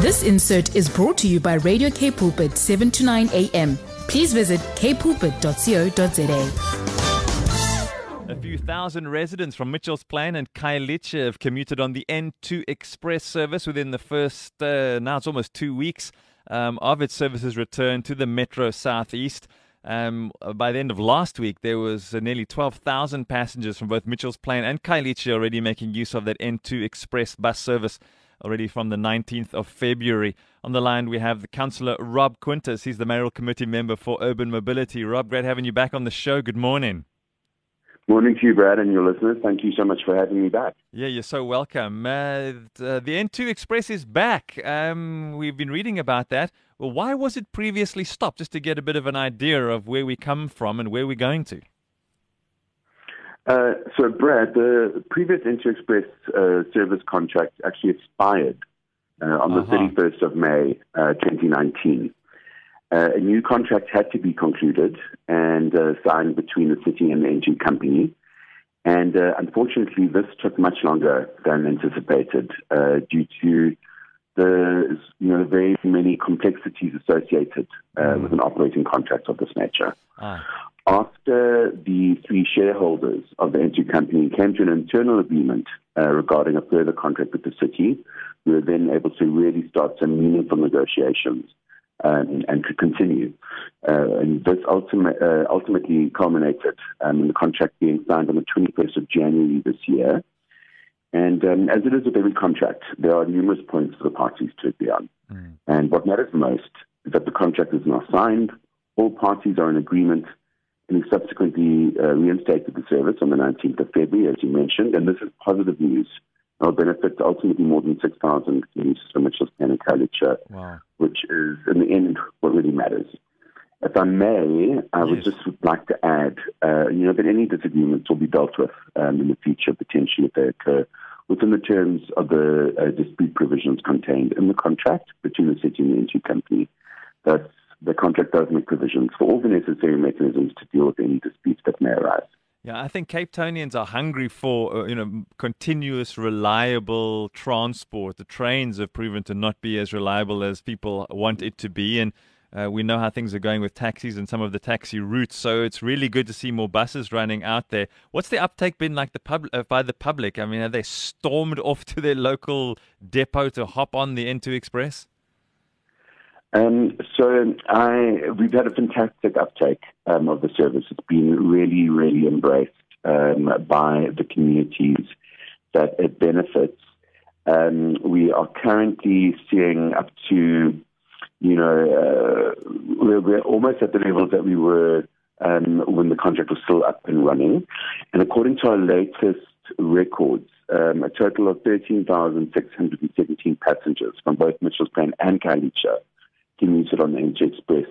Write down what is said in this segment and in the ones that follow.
This insert is brought to you by Radio K Pulpit 7 to 9 a.m. Please visit kpulpit.co.za. A few thousand residents from Mitchell's Plain and Khayelitsha have commuted on the N2 Express service within the first, uh, now it's almost two weeks um, of its services return to the Metro Southeast. Um, by the end of last week, there was uh, nearly 12,000 passengers from both Mitchell's Plain and Khayelitsha already making use of that N2 Express bus service already from the 19th of February. On the line, we have the Councillor Rob Quintas. He's the Mayoral Committee member for Urban Mobility. Rob, great having you back on the show. Good morning. Morning to you, Brad, and your listeners. Thank you so much for having me back. Yeah, you're so welcome. Uh, the N2 Express is back. Um, we've been reading about that. Well, why was it previously stopped? Just to get a bit of an idea of where we come from and where we're going to. Uh, so, Brad, the previous N2 Express uh, service contract actually expired uh, on uh-huh. the 31st of May, uh, 2019. Uh, a new contract had to be concluded and signed between the city and the N2 company. And unfortunately, this took much longer than anticipated due to the you know very many complexities associated mm. with an operating contract of this nature. Ah. After the three shareholders of the N2 company came to an internal agreement uh, regarding a further contract with the city, we were then able to really start some meaningful negotiations um, and to continue. Uh, and this ultimate, uh, ultimately culminated um, in the contract being signed on the 21st of January this year. And um, as it is with every contract, there are numerous points for the parties to agree on. Mm. And what matters most is that the contract is now signed, all parties are in agreement, and he subsequently uh, reinstated the service on the 19th of February, as you mentioned, and this is positive news. It'll benefit ultimately more than 6,000 commuters from Mitchell's Plain and Khayelitsha, wow. which is, in the end, what really matters. If I may, I yes. would just like to add, uh, you know, that any disagreements will be dealt with um, in the future, potentially if they occur, within the terms of the uh, dispute provisions contained in the contract between the city and the N2 company. That's the contract does make provisions for all the necessary mechanisms to deal with any disputes that may arise. Yeah, I think Capetonians are hungry for uh, you know continuous, reliable transport. The trains have proven to not be as reliable as people want it to be, and uh, we know how things are going with taxis and some of the taxi routes. So it's really good to see more buses running out there. What's the uptake been like the pub- uh, by the public? I mean, have they stormed off to their local depot to hop on the N2 Express? Um, so I, we've had a fantastic uptake um, of the service. It's been really, really embraced um, by the communities that it benefits. Um, we are currently seeing up to, you know, uh, we're, we're, almost at the levels that we were um, when the contract was still up and running. And according to our latest records, um, a total of 13,617 passengers from both Mitchell's Plain and Khayelitsha commuted on the N2 Express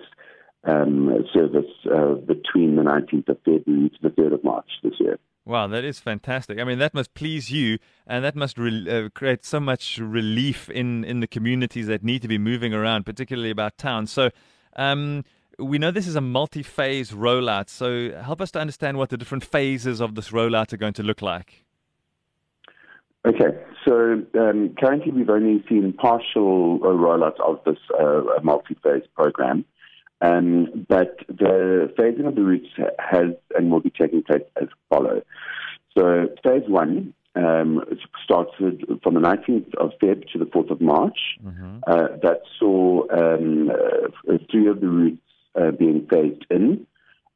um, service uh, between the 19th of February to the 3rd of March this year. Wow, that is fantastic. I mean, that must please you, and that must re- uh, create so much relief in, in the communities that need to be moving around, particularly about town. So, um, we know this is a multi phase rollout. So, help us to understand what the different phases of this rollout are going to look like. Okay, so um, currently we've only seen partial uh, rollouts of this uh, multi-phase program, um, but the phasing of the routes has and will be taking place as follows. So phase one um, started from the 19th of Feb to the 4th of March. Mm-hmm. Uh, that saw um, uh, three of the routes uh, being phased in.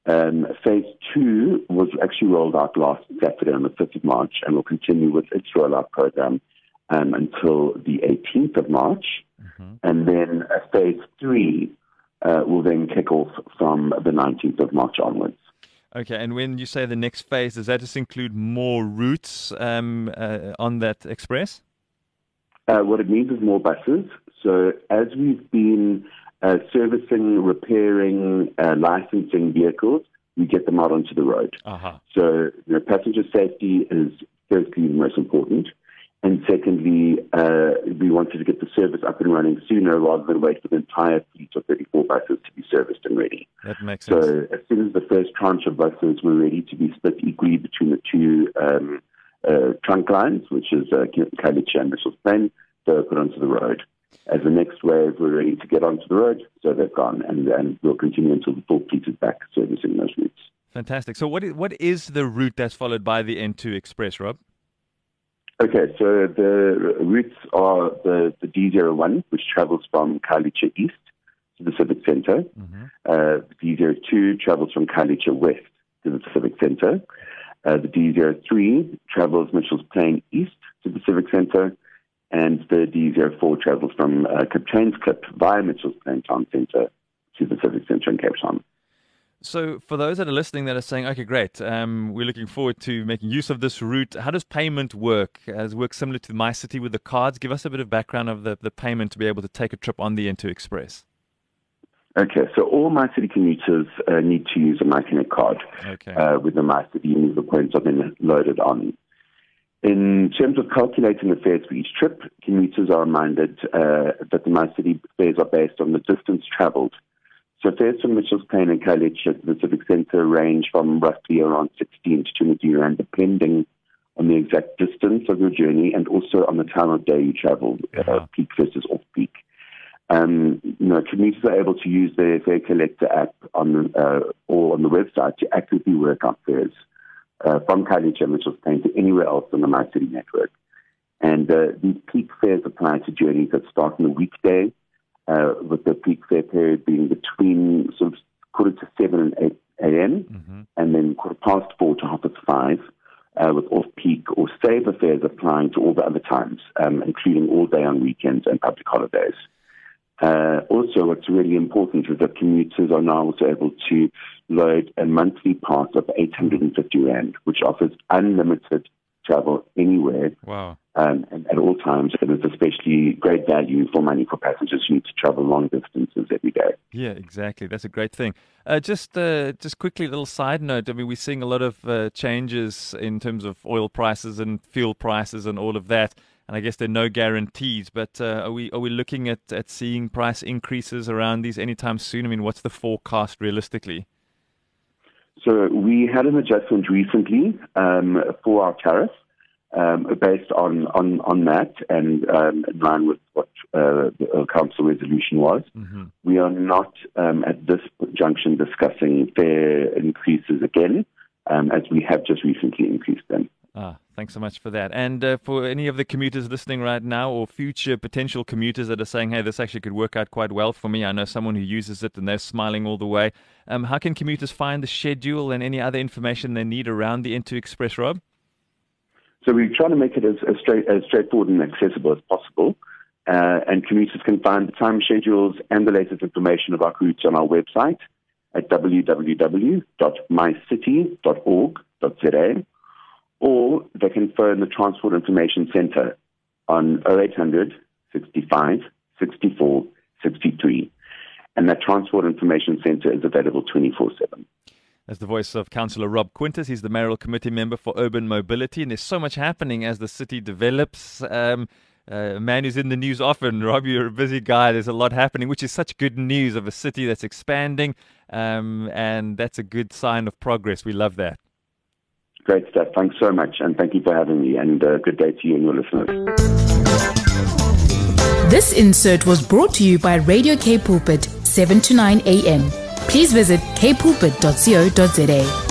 Um, phase two was actually rolled out last Saturday on the 5th of March and will continue with its rollout program um, until the 18th of March. Mm-hmm. And then uh, phase three uh, will then kick off from the 19th of March onwards. Okay, and when you say the next phase, does that just include more routes um, uh, on that express? Uh, what it means is more buses. So as we've been uh, servicing, repairing, uh, licensing vehicles, we get them out onto the road. Uh-huh. So, you know, passenger safety is firstly the most important. And secondly, uh, we wanted to get the service up and running sooner rather than wait for the entire fleet of 34 buses to be serviced and ready. That makes sense. So as soon as the first tranche of buses were ready to be split equally between the two um, uh, trunk lines, which is uh, Khayelitsha and Mitchell's Plain, they're put onto the road. As the next wave, we're ready to get onto the road, so they've gone, and, and we'll continue until the full fleet is back servicing those routes. Fantastic. So, what is, what is the route that's followed by the N2 Express, Rob? Okay, so the routes are the, the D01, which travels from Khayelitsha East to the Civic Center. Mm-hmm. Uh, the D02 travels from Khayelitsha West to the Civic Center. Uh, the D03 travels Mitchell's Plain East to the Civic Center. And the D04 travels from uh, Klip via Mitchell's Plain Town Center to the Civic Center in Cape Town. So, for those that are listening that are saying, okay, great, um, we're looking forward to making use of this route, how does payment work? Does it work similar to MyCiti with the cards? Give us a bit of background of the, the payment to be able to take a trip on the N2 Express. Okay, so all MyCiti commuters uh, need to use a MyConnect card okay. uh, with the MyCiti and the points are then loaded on. In terms of calculating the fares for each trip, commuters are reminded uh, that the MyCiti fares are based on the distance traveled. So fares from Mitchell's Plain and Khayelitsha at the Civic Centre range from roughly around 16 to 20 rand, depending on the exact distance of your journey and also on the time of day you travel, uh-huh. uh, peak versus off peak. Um, you know, commuters are able to use their fare calculator app on uh, or on the website to accurately work out fares uh, from Khayelitsha and Mitchell's Plain to anywhere else on the MyCiti network. And uh, these peak fares apply to journeys that start on a weekday, uh, with the peak fare period being between sort of quarter to seven and eight a.m. Mm-hmm. and then quarter past four to half past five. Uh, with off-peak or saver fares applying to all the other times, um, including all day on weekends and public holidays. Uh, also, what's really important is that commuters are now also able to load a monthly pass of 850 Rand, which offers unlimited travel anywhere wow. um, and at all times. And it's especially great value for money for passengers who need to travel long distances every day. Yeah, exactly. That's a great thing. Uh, just uh, just quickly, a little side note. I mean, we're seeing a lot of uh, changes in terms of oil prices and fuel prices and all of that and I guess there are no guarantees. But uh, are we are we looking at, at seeing price increases around these anytime soon? I mean, what's the forecast realistically? So we had an adjustment recently um, for our tariff um, based on, on, on that and um, in line with what uh, the council resolution was. Mm-hmm. We are not um, at this junction discussing fare increases again, um, as we have just recently increased them. Ah, thanks so much for that. And uh, for any of the commuters listening right now, or future potential commuters that are saying, "Hey, this actually could work out quite well for me," I know someone who uses it and they're smiling all the way. Um, how can commuters find the schedule and any other information they need around the N2 Express, Rob? So we're trying to make it as, as, straight, as straightforward and accessible as possible. Uh, and commuters can find the time schedules and the latest information about routes on our website at www.myciti.org.za or they can phone the Transport Information Centre on 0800 65 64 63. And that Transport Information Centre is available 24 7. That's the voice of Councillor Rob Quintas. He's the mayoral committee member for urban mobility, and there's so much happening as the city develops. Um, uh, a man who's in the news often. Rob, you're a busy guy. There's a lot happening, which is such good news of a city that's expanding, um, and that's a good sign of progress. We love that. Great stuff. Thanks so much. And thank you for having me. And uh, good day to you and your listeners. This insert was brought to you by Radio K Pulpit, 7 to 9 a.m. Please visit kpulpit.co.za.